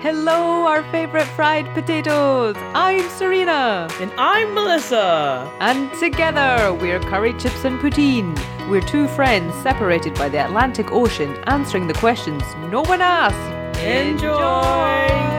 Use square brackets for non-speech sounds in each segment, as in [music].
Hello, our favorite fried potatoes. I'm Serena. And I'm Melissa. And together, we're Curry Chips and Poutine. We're two friends separated by the Atlantic Ocean answering the questions no one asked. Enjoy.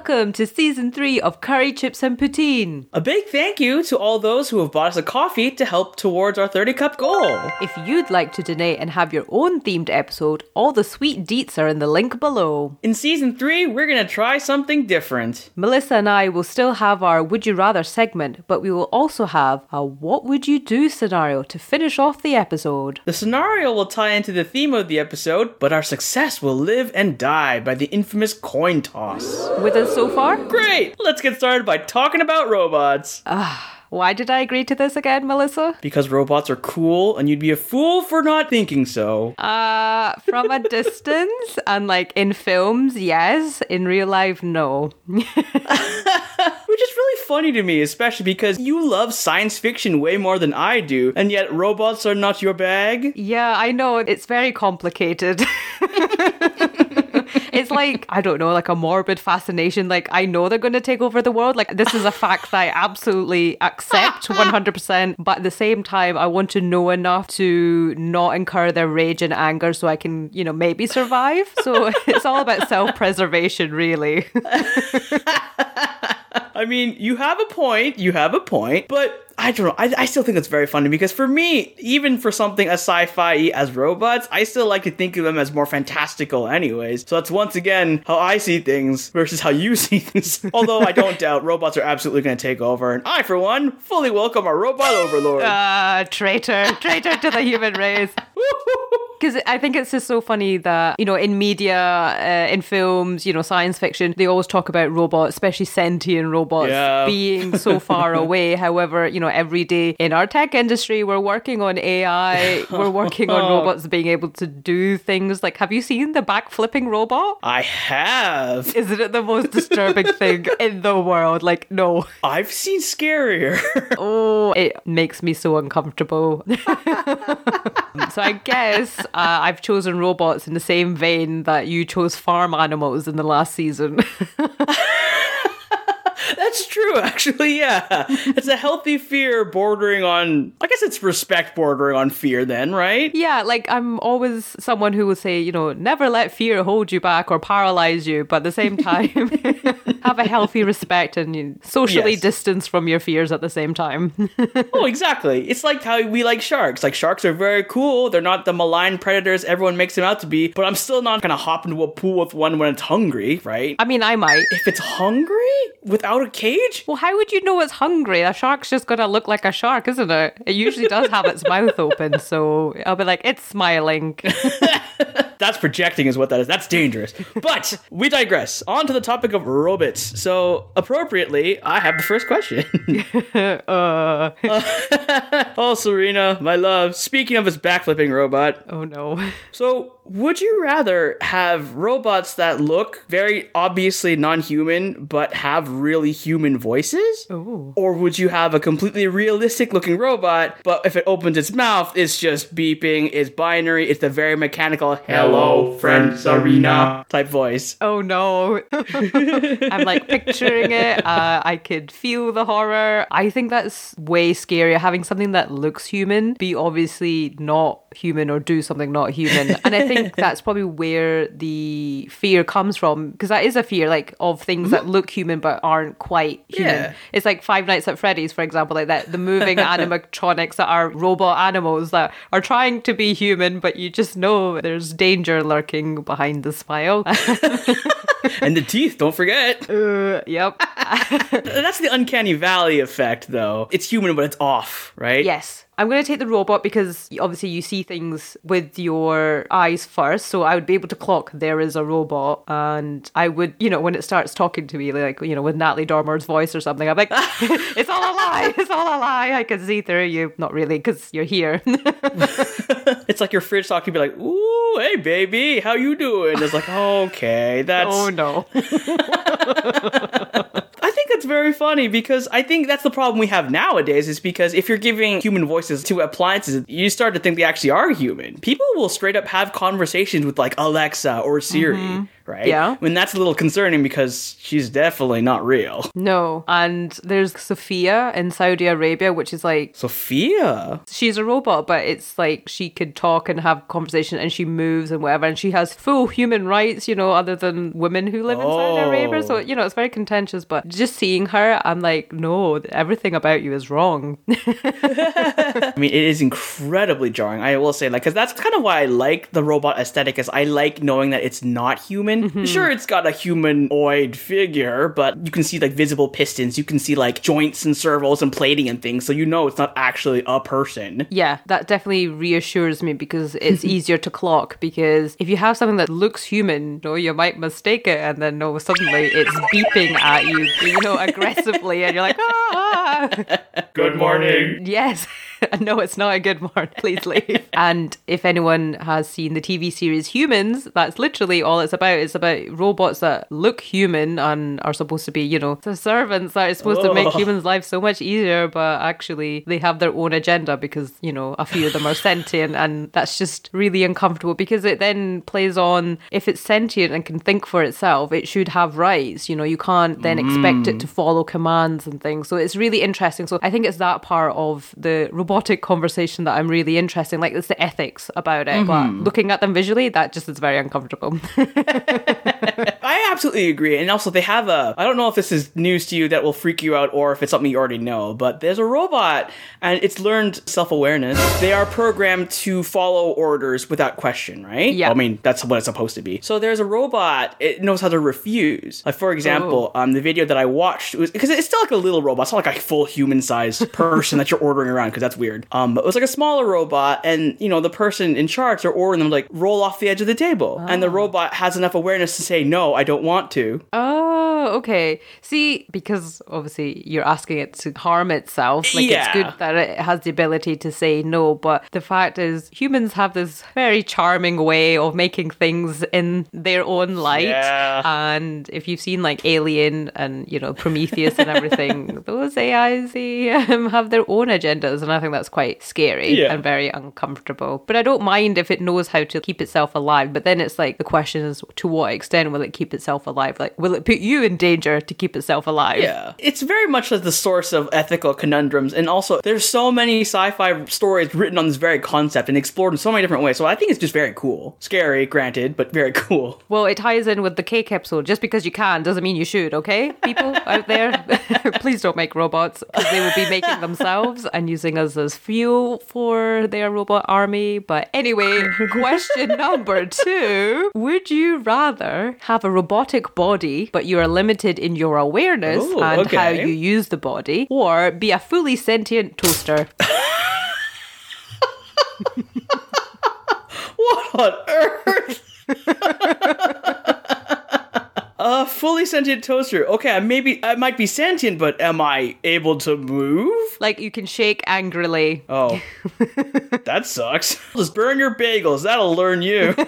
Welcome to season three of Curry Chips and Poutine. A big thank you to all those who have bought us a coffee to help towards our 30 cup goal. If you'd like to donate and have your own themed episode, all the sweet deets are in the link below. In season three, we're gonna try something different. Melissa and I will still have our Would You Rather segment, but we will also have a What Would You Do scenario to finish off the episode. The scenario will tie into the theme of the episode, but our success will live and die by the infamous coin toss. With us so far? Great! Let's get started by talking about robots. Ah. Why did I agree to this again, Melissa? because robots are cool, and you'd be a fool for not thinking so. Uh, from a distance [laughs] and like in films, yes. In real life, no. Which is really funny to me, especially because you love science fiction way more than I do, and yet robots are not your bag. [laughs] Yeah, I know. It's very complicated. [laughs] it's like, I don't know, like a morbid fascination. Like, I know they're going to take over the world. Like, this is a fact that I absolutely accept [laughs] 100%. But at the same time, I want to know enough to not incur their rage and anger so I can, you know, maybe survive. So [laughs] it's all about self preservation, really. [laughs] [laughs] I mean, you have a point, you have a point, but I don't know. I, I still think it's very funny because for me, even for something as sci-fi as robots, I still like to think of them as more fantastical, anyways. So that's once again how I see things versus how you [laughs] see things. Although I don't doubt robots are absolutely going to take over, and I, for one, fully welcome our robot overlord. Ah, traitor, traitor to the human race. [laughs] Because I think it's just so funny that, you know, in media, uh, in films, you know, science fiction, they always talk about robots, especially sentient robots, Yeah. [laughs] being so far away. However, you know, every day in our tech industry, we're working on AI, [laughs] we're working on robots being able to do things like, have you seen the back flipping robot? I have. Isn't it the most disturbing [laughs] thing in the world? Like, no. I've seen scarier. Oh, it makes me so uncomfortable. so I guess Uh, I've chosen robots in the same vein that you chose farm animals in the last season. [laughs] True, actually, yeah. [laughs] It's a healthy fear bordering on, I guess it's respect bordering on fear, then, right? yeah, like I'm always someone who will say, you know, never let fear hold you back or paralyze you, but at the same time, [laughs] have a healthy respect and socially Yes. distance from your fears at the same time. [laughs] Oh, exactly. It's like how we like sharks. Like, sharks are very cool. They're not the malign predators everyone makes them out to be, but I'm still not gonna hop into a pool with one when it's hungry, right? I mean, I might. if it's hungry without a cage? Well, how would you know it's hungry? A shark's just gonna look like a shark, isn't it? It usually does have its mouth open, so I'll be like, it's smiling. [laughs] That's projecting, is what that is. That's dangerous. But we digress. On to the topic of robots. So, appropriately, I have the first question. [laughs] uh, [laughs] oh, Serena, my love. Speaking of this backflipping robot, oh no. [laughs] So, would you rather have robots that look very obviously non human but have really human voices? Ooh. Or would you have a completely realistic looking robot, but if it opens its mouth, it's just beeping, it's binary, it's the very mechanical hello, friend Serena type voice? Oh no. [laughs] I'm like picturing it. Uh, I could feel the horror. I think that's way scarier having something that looks human be obviously not human or do something not human. And I think [laughs] that's probably where the fear comes from because that is a fear like of things that look human but aren't quite human. Yeah. It's like Five Nights at Freddy's, for example, like that the moving [laughs] animatronics that are robot animals that are trying to be human, but you just know there's danger lurking behind the smile. [laughs] and the teeth, don't forget. Uh, yep. [laughs] That's the uncanny valley effect, though. It's human, but it's off, right? yes. I'm going to take the robot because obviously you see things with your eyes first. So I would be able to clock there is a robot. And I would, you know, when it starts talking to me, like, you know, with Natalie Dormer's voice or something, I'm like, [laughs] it's all a lie. It's all a lie. I can see through you. Not really, because you're here. [laughs] It's like your fridge talking, be like, "Ooh, hey baby, how you doing?" It's like, okay, [laughs] that's. oh, no. I think that that's very funny because I think that's the problem we have nowadays is because if you're giving human voices to appliances, you start to think they actually are human. People will straight up have conversations with like Alexa or Siri, mm-hmm. Right? Yeah. I mean, that's a little concerning because she's definitely not real. No. And there's Sophia in Saudi Arabia, which is like Sophia. she's a robot, but it's like she could talk and have conversation and she moves and whatever, and she has full human rights, you know, other than women who live in Saudi Arabia. So, Oh. you know, it's very contentious, but just seeing her, I'm like, no, everything about you is wrong. [laughs] I mean, it is incredibly jarring. I will say, like, because that's kind of why I like the robot aesthetic. Is I like knowing that it's not human. Mm-hmm. Sure, it's got a humanoid figure, but you can see like visible pistons. You can see like joints and servos and plating and things, so you know it's not actually a person. yeah, that definitely reassures me because it's [laughs] easier to clock. Because if you have something that looks human, no, you might mistake it, and then no, suddenly it's beeping at you, you know, aggressively, and you're like, ah. ah, ah. [laughs] Good morning. Yes. [laughs] [laughs] no, it's not a good morning. Please leave. [laughs] and if anyone has seen the TV series Humans, that's literally all it's about. It's about robots that look human and are supposed to be, you know, the servants that are supposed to make humans' lives so much easier, but actually they have their own agenda because, you know, a few of them are sentient and that's just really uncomfortable because it then plays on if it's sentient and can think for itself, it should have rights. You know, you can't then expect it mm. to follow commands and things. So it's really interesting. So I think it's that part of the robotic conversation that I'm really interested in. Like it's the ethics about it. But mm-hmm. looking at them visually, that just is very uncomfortable. [laughs] I absolutely agree. And also, they have a. I don't know if this is news to you that will freak you out or if it's something you already know, but there's a robot and it's learned self awareness. They are programmed to follow orders without question, right? Yeah. I mean, that's what it's supposed to be. So there's a robot, it knows how to refuse. Like, for example, um, the video that I watched was because it's still like a little robot. It's not like a full human sized [laughs] person that you're ordering around because that's weird. Um, but it was like a smaller robot, and you know, the person in charge, they're ordering them like roll off the edge of the table. And the robot has enough awareness to say, no, I don't want to. Oh, okay. See, because obviously you're asking it to harm itself. Like Yeah. it's good that it has the ability to say no, but the fact is humans have this very charming way of making things in their own light. Yeah. And if you've seen like Alien and, you know, Prometheus and everything, [laughs] those AIs they um, have their own agendas and I think that's quite scary Yeah. and very uncomfortable. But I don't mind if it knows how to keep itself alive, but then it's like the question is to what extent will it keep itself alive? Like will it put you in danger to keep itself alive? Yeah. It's very much like the source of ethical conundrums. And also, there's so many sci fi stories written on this very concept and explored in so many different ways. So I think it's just very cool. Scary, granted, but very [laughs] cool. Well, it ties in with the cake episode. Just because you can doesn't mean you should, okay? People [laughs] out there, [laughs] please don't make robots because they will be making themselves and using us as fuel for their robot army. But anyway, question number two Would you rather have a robotic body, but you are limited in your awareness Ooh, and how you use the body, or be a fully sentient toaster? [laughs] What on earth? [laughs] A fully sentient toaster. Okay, maybe I might be sentient, but am I able to move? like you can shake angrily. Oh, [laughs] that sucks. Just burn your bagels. That'll learn you. [laughs]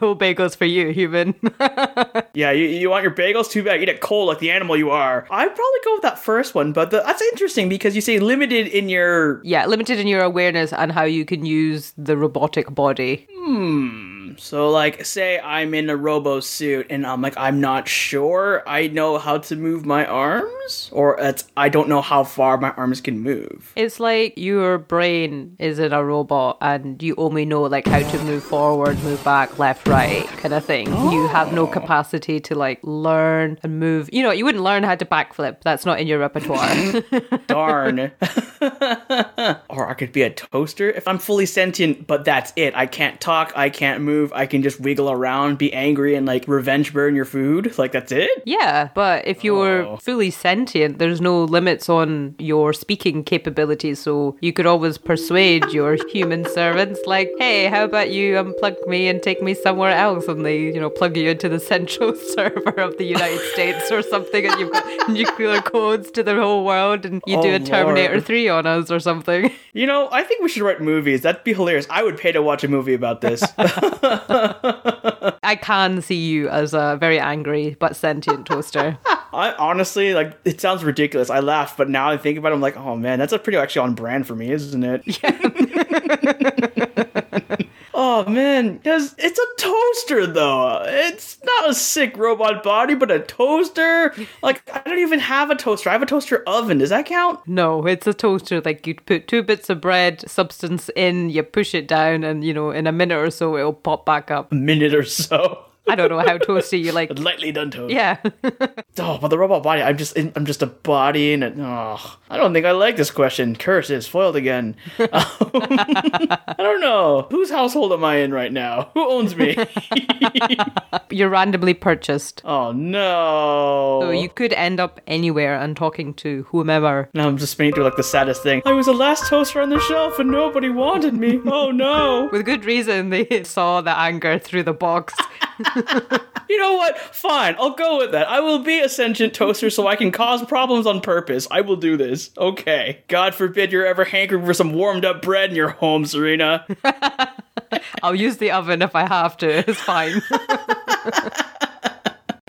No bagels for you, human. [laughs] Yeah, you, you want your bagels? Too bad. Eat it cold like the animal you are. I'd probably go with that first one, but the, that's interesting because you say limited in your. Yeah, limited in your awareness and how you can use the robotic body. Hmm. So, like, say I'm in a robo suit and I'm like, I'm not sure I know how to move my arms, or it's, I don't know how far my arms can move. It's like your brain is in a robot and you only know like how to move forward, move back, left, right kind of thing. You have no oh. capacity to like learn and move. You know, you wouldn't learn how to backflip. That's not in your repertoire. [laughs] Darn. [laughs] or I could be a toaster if I'm fully sentient, but that's it. I can't talk, I can't move, I can just wiggle around, be angry, and like revenge burn your food. Like, that's it? yeah, but if you're Oh. fully sentient, there's no limits on your speaking capabilities. So you could always persuade your [laughs] human servants, like, hey, how about you unplug me and take me somewhere else? And they, you know, plug you into the [laughs] central [laughs] server of the United States or something, and you've got nuclear codes to the whole world, and you do Oh, a Terminator Lord. 3 on us or something. You know, I think we should write movies. That'd be hilarious. I would pay to watch a movie about this. [laughs] I can see you as a very angry but sentient toaster. I honestly like it sounds ridiculous. I laugh, but now I think about it, I'm like, oh man, that's a pretty actually on brand for me, isn't it? [laughs] [laughs] oh man, because it's a toaster though. It's not a sick robot body, but a toaster. Like I don't even have a toaster. I have a toaster oven. Does that count? No, it's a toaster. Like you put two bits of bread substance in, you push it down, and you know, in a minute or so, it'll pop back up. A minute or so. I don't know how toasty you like. [laughs] Lightly done toast. Yeah. [laughs] Oh, but the robot body, I'm just, I'm just a body, and it, oh, I don't think I like this question. Curse is foiled again. Um, [laughs] I don't know whose household am I in right now. Who owns me? You're randomly purchased. oh no. So you could end up anywhere and talking to whomever. Now I'm just spinning through like the saddest thing. I was the last toaster on the shelf, and nobody wanted me. Oh no. With good reason, they saw the anger through the box. You know what? Fine, I'll go with that. I will be a sentient toaster so I can cause problems on purpose. I will do this. Okay. God forbid you're ever hankering for some warmed up bread in your home, Serena. [laughs] I'll use the oven if I have to. It's fine. [laughs]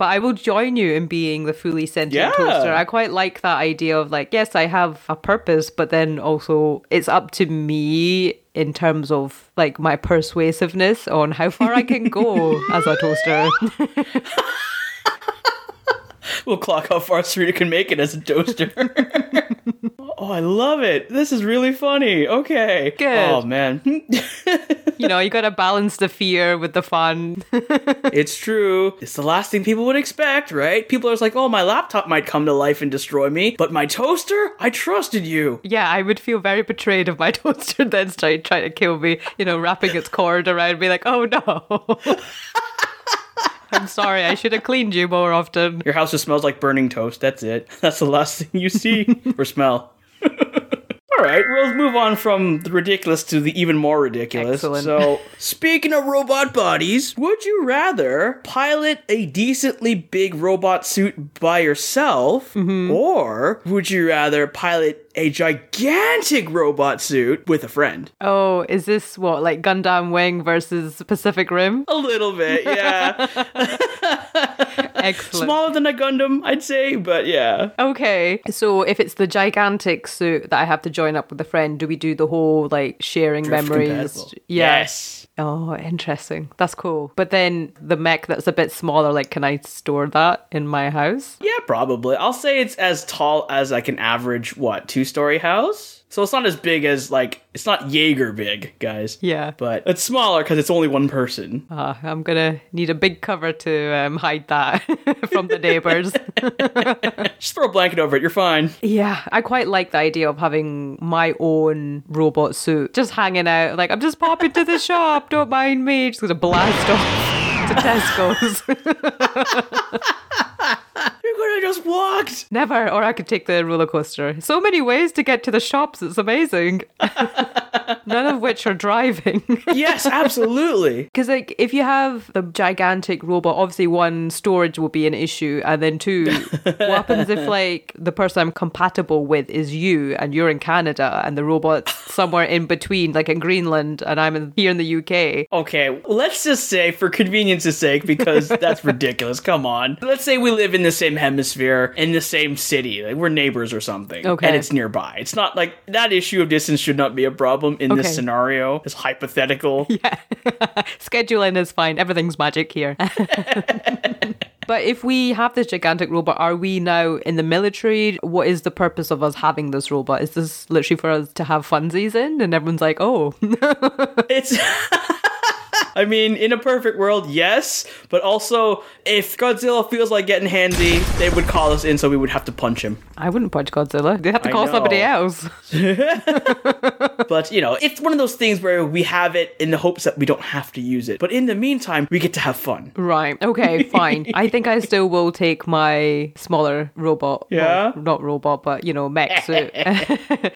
But I will join you in being the fully sentient Yeah. toaster. I quite like that idea of like, yes, I have a purpose, but then also it's up to me in terms of like my persuasiveness on how far I can go [laughs] as a toaster. [laughs] [laughs] We'll clock how far Serena can make it as a toaster. [laughs] oh, I love it. This is really funny. Okay. Oh, Good. Oh, man. [laughs] you know, you gotta balance the fear with the fun. it's true. It's the last thing people would expect, right? People are just like, oh, my laptop might come to life and destroy me, but my toaster? I trusted you. yeah, I would feel very betrayed if my toaster then started trying to kill me, you know, wrapping its cord around me like, oh no. I'm sorry, I should have cleaned you more often. Your house just smells like burning toast. That's it. [laughs] That's the last thing you see or smell. All right, we'll move on from the ridiculous to the even more ridiculous. Excellent. So, [laughs] speaking of robot bodies, would you rather pilot a decently big robot suit by yourself, mm-hmm. or would you rather pilot a gigantic robot suit with a friend? Oh, is this what, like Gundam Wing versus Pacific Rim? A little bit, yeah. [laughs] [laughs] Excellent. Smaller than a Gundam, I'd say, but yeah. Okay, so if it's the gigantic suit that I have to join up with a friend, do we do the whole like sharing Drift memories? Yeah. Yes. Oh, interesting. That's cool. But then the mech that's a bit smaller, like, can I store that in my house? Yeah, probably. I'll say it's as tall as like an average what two story house. So it's not as big as like it's not Jaeger big, guys. Yeah. But it's smaller because it's only one person. Uh, I'm gonna need a big cover to um, hide that [laughs] from the neighbors. [laughs] Just throw a blanket over it. You're fine. yeah, I quite like the idea of having my own robot suit just hanging out. Like, I'm just popping to the shop, don't mind me. Just gonna blast off [laughs] to Tesco's. Could have just walked. Never, or I could take the roller coaster. So many ways to get to the shops, it's amazing. [laughs] None of which are driving. [laughs] Yes, absolutely. Because, like, if you have the gigantic robot, obviously one storage will be an issue, and then two, [laughs] what happens if like the person I'm compatible with is you, and you're in Canada, and the robot's somewhere in between, like in Greenland, and I'm in, here in the UK? Okay, let's just say for convenience's sake, because that's ridiculous. Come on. Let's say we live in the same hemisphere in the same city, like we're neighbors or something, Okay. and it's nearby. It's not like that issue of distance should not be a problem in Okay. this scenario. It's hypothetical. [laughs] Yeah, [laughs] scheduling is fine. Everything's magic here. [laughs] But if we have this gigantic robot, are we now in the military? What is the purpose of us having this robot? Is this literally for us to have funsies in? And everyone's like, oh, It's. [laughs] I mean, in a perfect world, yes, but also if Godzilla feels like getting handsy, they would call us in, so we would have to punch him. I wouldn't punch Godzilla. They'd have to I call somebody else. [laughs] [laughs] But you know, it's one of those things where we have it in the hopes that we don't have to use it. But in the meantime, we get to have fun. Right. Okay, fine. I think I still will take my smaller robot. Yeah? Well, not robot, but, you know, mech suit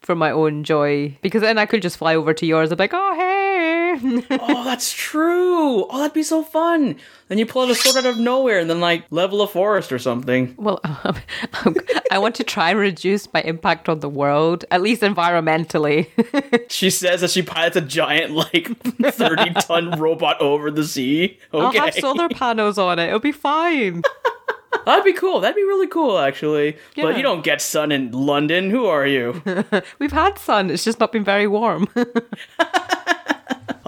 for my own joy. Because then I could just fly over to yours and be like, oh, hey. oh, that's true. Oh, that'd be so fun. Then you pull out a sword out of nowhere and then like level a forest or something. Well, [laughs] um, I want to try and reduce my impact on the world, at least environmentally. [laughs] She says that she pilots a giant like 30 ton [laughs] robot over the sea. Okay. I'll have solar panels on it. It'll be fine. That'd be cool. That'd be really cool, actually. Yeah. But you don't get sun in London. Who are you? We've had sun, it's just not been very warm.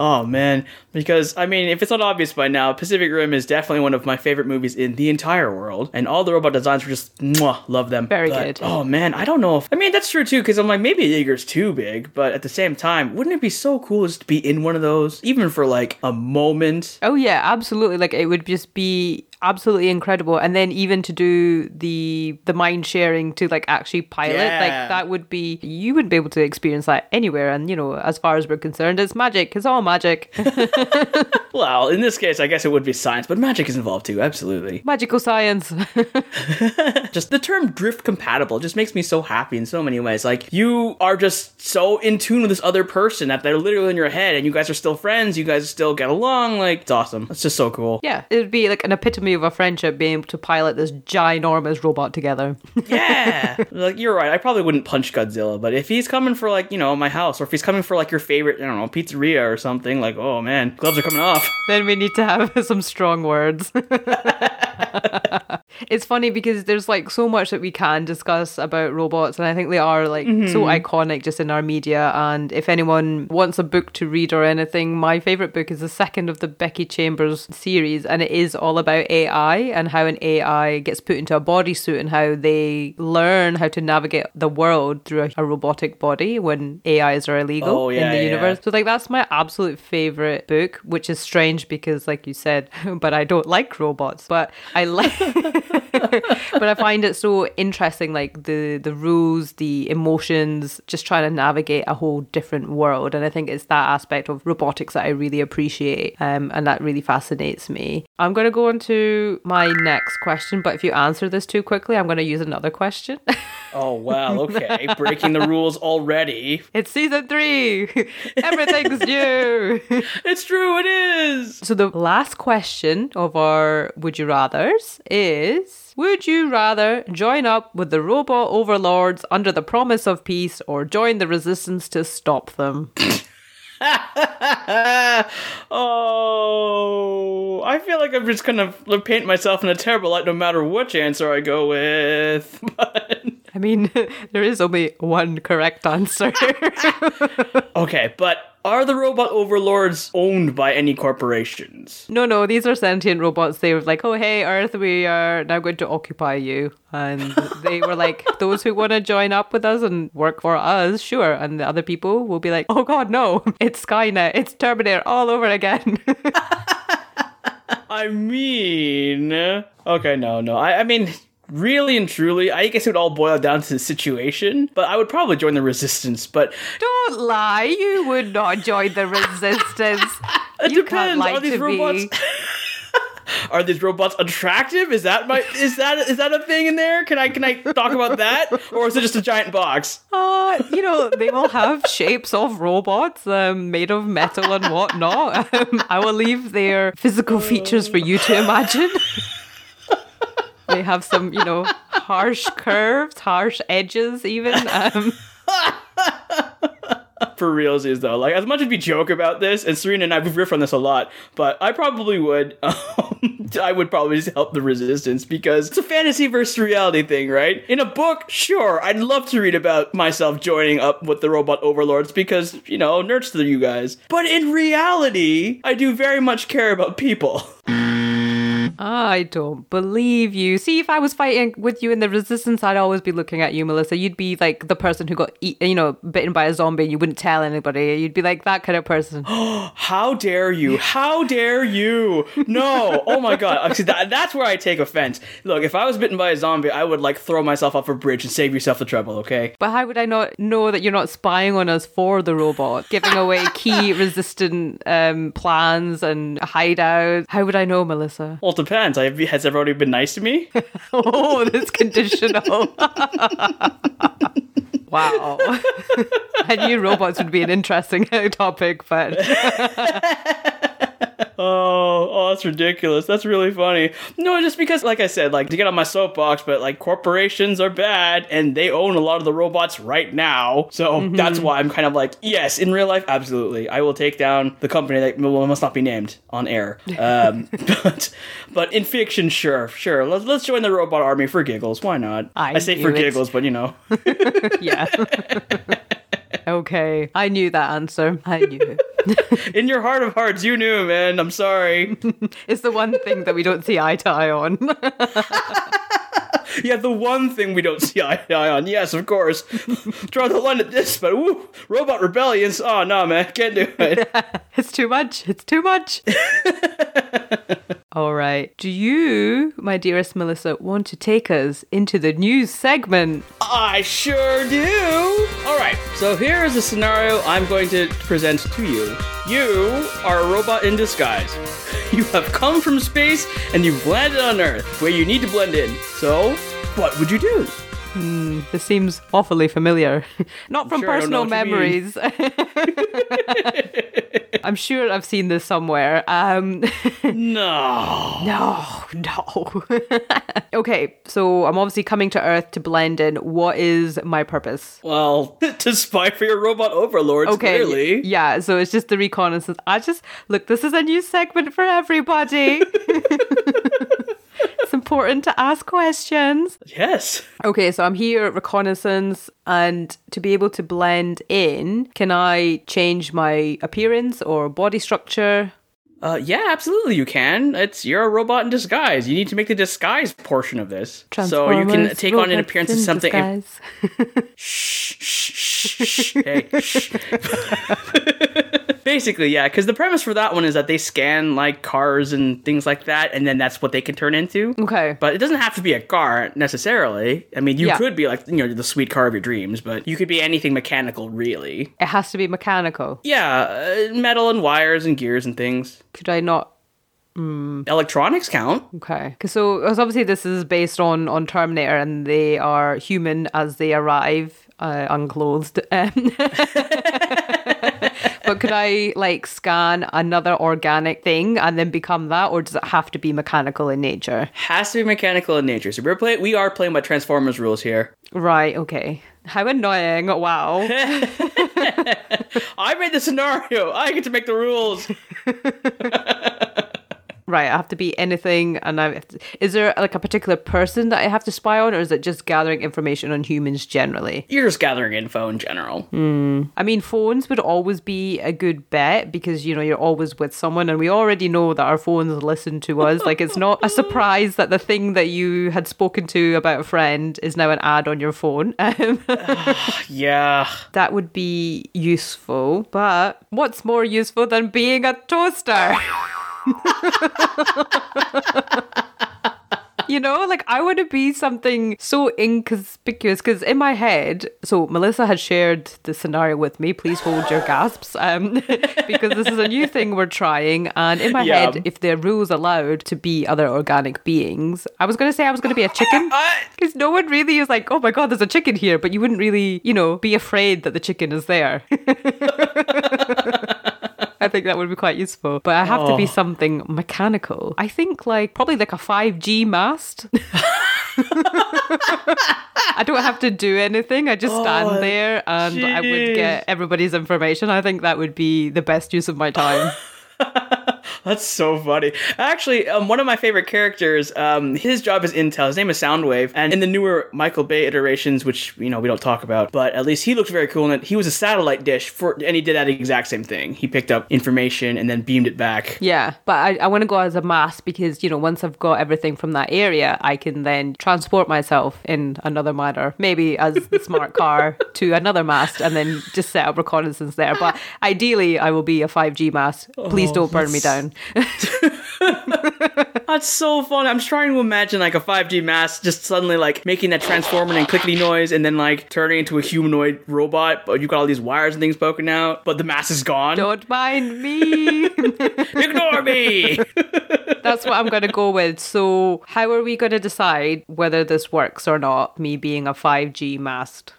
Oh man, because I mean, if it's not obvious by now, Pacific Rim is definitely one of my favorite movies in the entire world, and all the robot designs were just mwah, love them. Very But, good. Oh man, I don't know if I mean that's true too, because I'm like maybe Jaeger's too big, but at the same time, wouldn't it be so cool just to be in one of those, even for like a moment? Oh yeah, absolutely. Like it would just be absolutely incredible. And then even to do the the mind sharing to like actually pilot, Yeah. like that would be you wouldn't be able to experience that anywhere. And you know, as far as we're concerned, it's magic. It's all magic. [laughs] Well, in this case, I guess it would be science, but magic is involved too. Absolutely. [laughs] Magical science. just the term drift compatible just makes me so happy in so many ways. Like you are just so in tune with this other person that they're literally in your head and you guys are still friends, you guys still get along. Like it's awesome. It's just so cool. yeah, it would be like an epitome of a friendship being able to pilot this ginormous robot together. [laughs] Yeah. like you're right. I probably wouldn't punch Godzilla, but if he's coming for like, you know, my house or if he's coming for like your favorite, I don't know, pizzeria or something, like, oh man, gloves are coming off. Then we need to have [laughs] some strong words. [laughs] it's funny because there's like so much that we can discuss about robots, and I think they are like so mm-hmm. iconic just in our media. And if anyone wants a book to read or anything, my favorite book is the second of the Becky Chambers series, and it is all about AI and how an AI gets put into a bodysuit and how they learn how to navigate the world through a, robotic body when AIs are illegal Oh, yeah, in the yeah. universe. So like that's my absolute favorite book, which is strange because like you said, [laughs] but I don't like robots. But I like [laughs] but I find it so interesting like the the rules, the emotions, just trying to navigate a whole different world. And I think it's that aspect of robotics that I really appreciate. Um and that really fascinates me. I'm gonna go on to my next question, but if you answer this too quickly, I'm gonna use another question. [laughs] Oh wow, okay. Breaking the rules already. it's season three. Everything's new. It's true, it is. So the last question of our would you rather's is would you rather join up with the robot overlords under the promise of peace or join the resistance to stop them? [laughs] oh, I feel like I'm just gonna paint myself in a terrible light no matter which answer I go with. [laughs] But I mean, [laughs] there is only one correct answer. okay, but are the robot overlords owned by any corporations? no, no, these are sentient robots. They were like, oh, hey, Earth, we are now going to occupy you. And they were like, [laughs] those who want to join up with us and work for us, sure. And the other people will be like, oh, God, no, [laughs] it's Skynet, it's Terminator all over again. [laughs] I mean, okay, no, no. I, I mean, really and truly, I guess it would all boil down to the situation. But I would probably join the resistance. But Don't lie, you would not join the [laughs] resistance. it you can't depends. Are these robots? [laughs] Are these robots attractive? Is that my is that is that a thing in there? Can I can I talk about that, or is it just a giant box? Uh, you know, they will have shapes of robots um, made of metal and whatnot. [laughs] Um, I will leave their physical features for you to imagine. They have some, you know, harsh curves, harsh edges, even. Um, [laughs] For realsies though, like as much as we joke about this, and Serena and I we've riffed on this a lot, but I probably would, [laughs] um, I would probably just help the resistance because it's a fantasy versus reality thing, right? In a book, sure, I'd love to read about myself joining up with the robot overlords because you know nerds to you guys, but in reality, I do very much care about people. [laughs] I don't believe you. See, if I was fighting with you in the resistance, I'd always be looking at you, Melissa. You'd be like the person who got, eat, you know, bitten by a zombie. and You wouldn't tell anybody. You'd be like that kind of person. [gasps] How dare you? How dare you? No. Oh my god. Actually, that, that's where I take offense. Look, if I was bitten by a zombie, I would like throw myself off a bridge and save yourself the trouble, okay? But how would I not know that you're not spying on us for the robot, giving away [laughs] key resistant um, plans and hideouts? How would I know, Melissa? Well, depends. Have, has everybody been nice to me? [laughs] Oh, this conditional. [laughs] wow. I knew robots would be an interesting topic, but [laughs] [laughs] Oh, oh, that's ridiculous. That's really funny. No, just because, like I said, like to get on my soapbox, but like corporations are bad and they own a lot of the robots right now. So that's why I'm kind of like, yes, in real life, absolutely, I will take down the company that well, must not be named on air. Um, [laughs] [laughs] but but in fiction, sure, sure. Let's let's join the robot army for giggles. Why not? I say for it. giggles, but you know. Yeah. okay. I knew that answer. I knew it. [laughs] in your heart of hearts, you knew, man. I'm sorry. [laughs] It's the one thing that we don't see eye to eye on. [laughs] Yeah, the one thing we don't see eye to eye on. Yes, of course. [laughs] Draw the line at this, but woo, robot rebellions. Ah, oh no, man, can't do it. [laughs] it's too much. It's too much. [laughs] All right. Do you, my dearest Melissa, want to take us into the news segment? I sure do. All right, so here is a scenario I'm going to present to you. You are a robot in disguise. [laughs] You have come from space and you've landed on Earth, where you need to blend in. So, what would you do? This seems awfully familiar. [laughs] Not from sure I don't know personal what you mean. memories. [laughs] I'm sure I've seen this somewhere. Um, [laughs] No. no, no. okay, so I'm obviously coming to Earth to blend in. What is my purpose? Well, to spy for your robot overlords, Okay. clearly. Yeah, so it's just the reconnaissance. I just look, this is a new segment for everybody. Important to ask questions. Yes. Okay, so I'm here at reconnaissance, and to be able to blend in, can I change my appearance or body structure? Uh, yeah, absolutely, you can. It's you're a robot in disguise. You need to make the disguise portion of this, so you can take on an appearance of something. [laughs] Shh, shh, shh, shh. Hey, shh. [laughs] [laughs] Basically, yeah, because the premise for that one is that they scan like cars and things like that, and then that's what they can turn into. Okay. But it doesn't have to be a car necessarily. I mean, you Yeah. could be like, you know, the sweet car of your dreams, but you could be anything mechanical, really. It has to be mechanical. Yeah, uh, metal and wires and gears and things. Could I not? Electronics count. Okay. 'Cause so 'cause obviously this is based on on Terminator, and they are human as they arrive, uh, unclothed. Um, [laughs] [laughs] but could I like scan another organic thing and then become that, or does it have to be mechanical in nature? Has to be mechanical in nature. So we're playing. We are playing by Transformers rules here. Right. Okay. How annoying! Wow. [laughs] [laughs] I made the scenario. I get to make the rules. [laughs] right. I have to be anything, and I. To, is there like a particular person that I have to spy on, or is it just gathering information on humans generally? You're just gathering info in general. I mean, phones would always be a good bet because you know you're always with someone, and we already know that our phones listen to us. [laughs] like it's not a surprise that the thing that you had spoken to about a friend is now an ad on your phone. [laughs] Um, [sighs] Yeah. that would be useful, but what's more useful than being a toaster? [laughs] [laughs] You know, like I want to be something so inconspicuous because in my head, so Melissa had shared the scenario with me. Please hold your gasps, um, [laughs] because this is a new thing we're trying. And in my head, if the rules allowed to be other organic beings, I was going to say I was going to be a chicken [laughs] because no one really is like, oh my god, there's a chicken here, but you wouldn't really, you know, be afraid that the chicken is there. I think that would be quite useful. But I have to be Oh. something mechanical. I think like probably like a 5G mast. [laughs] I don't have to do anything. I just stand Oh, there and I would get everybody's information. I think that would be the best use of my time. [laughs] [laughs] That's so funny. Actually, um, one of my favorite characters, um, his job is Intel. His name is Soundwave, and in the newer Michael Bay iterations, which you know we don't talk about, but at least he looks very cool in it. He was a satellite dish for, and he did that exact same thing. He picked up information and then beamed it back. Yeah, but I, I want to go as a mass because, you know, once I've got everything from that area, I can then transport myself in another manner, maybe as the smart car [laughs] to another mast and then just set up reconnaissance there. But [laughs] ideally, I will be a 5G mast. Please don't burn me down person [laughs] [laughs] [laughs] That's so fun. I'm trying to imagine like a 5G mast just suddenly like making that transforming and clickety noise and then like turning into a humanoid robot, but you've got all these wires and things poking out, but the mask is gone. don't mind me. [laughs] Ignore me! [laughs] That's what I'm going to go with. So, how are we going to decide whether this works or not? Me being a 5G mast.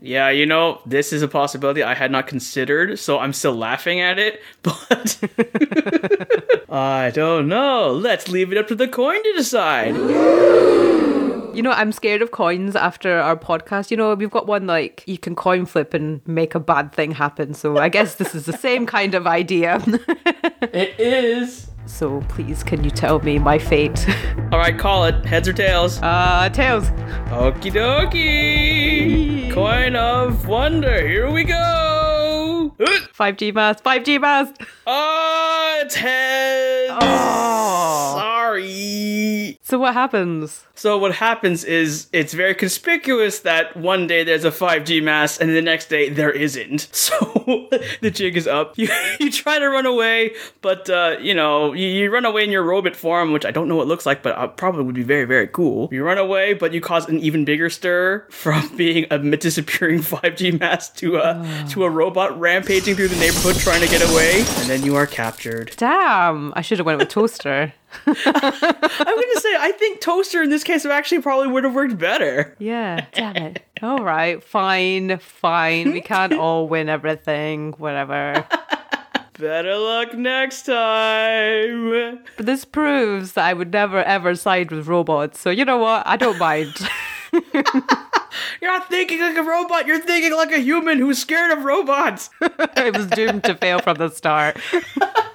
yeah, you know, this is a possibility I had not considered, so I'm still laughing at it, but I don't know. Let's leave it up to the coin to decide. You know, I'm scared of coins after our podcast. You know, we've got one like you can coin flip and make a bad thing happen. So I guess this is the same kind of idea. [laughs] It is. so please, can you tell me my fate? [laughs] All right, call it. Heads or tails? Uh, tails. Okie dokie. Coin of wonder. Here we go. Uh, 5G mast. 5G mast. Oh, it's heads. Oh. Sorry. So what happens? So what happens is it's very conspicuous that one day there's a 5G mast and the next day there isn't. [laughs] So the jig is up. You [laughs] you try to run away, but uh, you know you, you run away in your robot form, which I don't know what it looks like, but uh, probably would be very very cool. You run away, but you cause an even bigger stir [laughs] from being a disappearing 5G mast to a to a robot rampaging through the neighborhood trying to get away, and then you are captured. Damn, I should have went with toaster. [laughs] I'm gonna say I think toaster in this case actually probably would have worked better. Yeah, [laughs] damn it. All right, fine, fine. We can't [laughs] all win everything, whatever. Better luck next time. But this proves that I would never ever side with robots. So you know what? I don't mind. You're not thinking like a robot, you're thinking like a human who's scared of robots. [laughs] I was doomed to fail from the start. [laughs]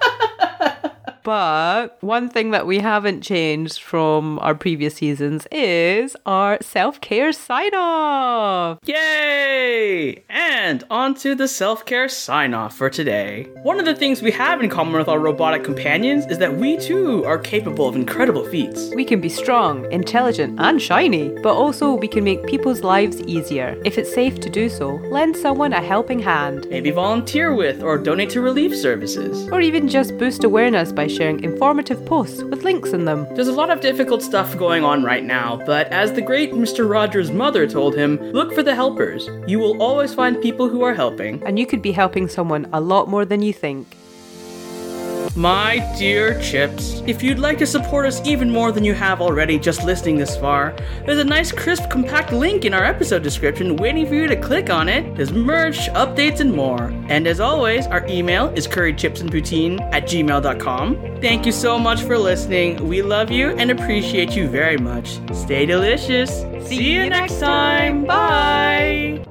But one thing that we haven't changed from our previous seasons is our self care sign off. Yay! And on to the self care sign off for today. One of the things we have in common with our robotic companions is that we too are capable of incredible feats. We can be strong, intelligent, and shiny, but also we can make people's lives easier. If it's safe to do so, lend someone a helping hand, Maybe volunteer with or donate to relief services. or even just boost awareness by sharing informative posts with links in them. There's a lot of difficult stuff going on right now, but as the great Mr. Rogers' mother told him, look for the helpers. You will always find people who are helping. And you could be helping someone a lot more than you think. My dear Chips, if you'd like to support us even more than you have already just listening this far, there's a nice crisp compact link in our episode description waiting for you to click on it. There's merch, updates, and more. And as always, our email is currychipsandpoutine at gmail.com. Thank you so much for listening. We love you and appreciate you very much. Stay delicious. See, you next time. Bye.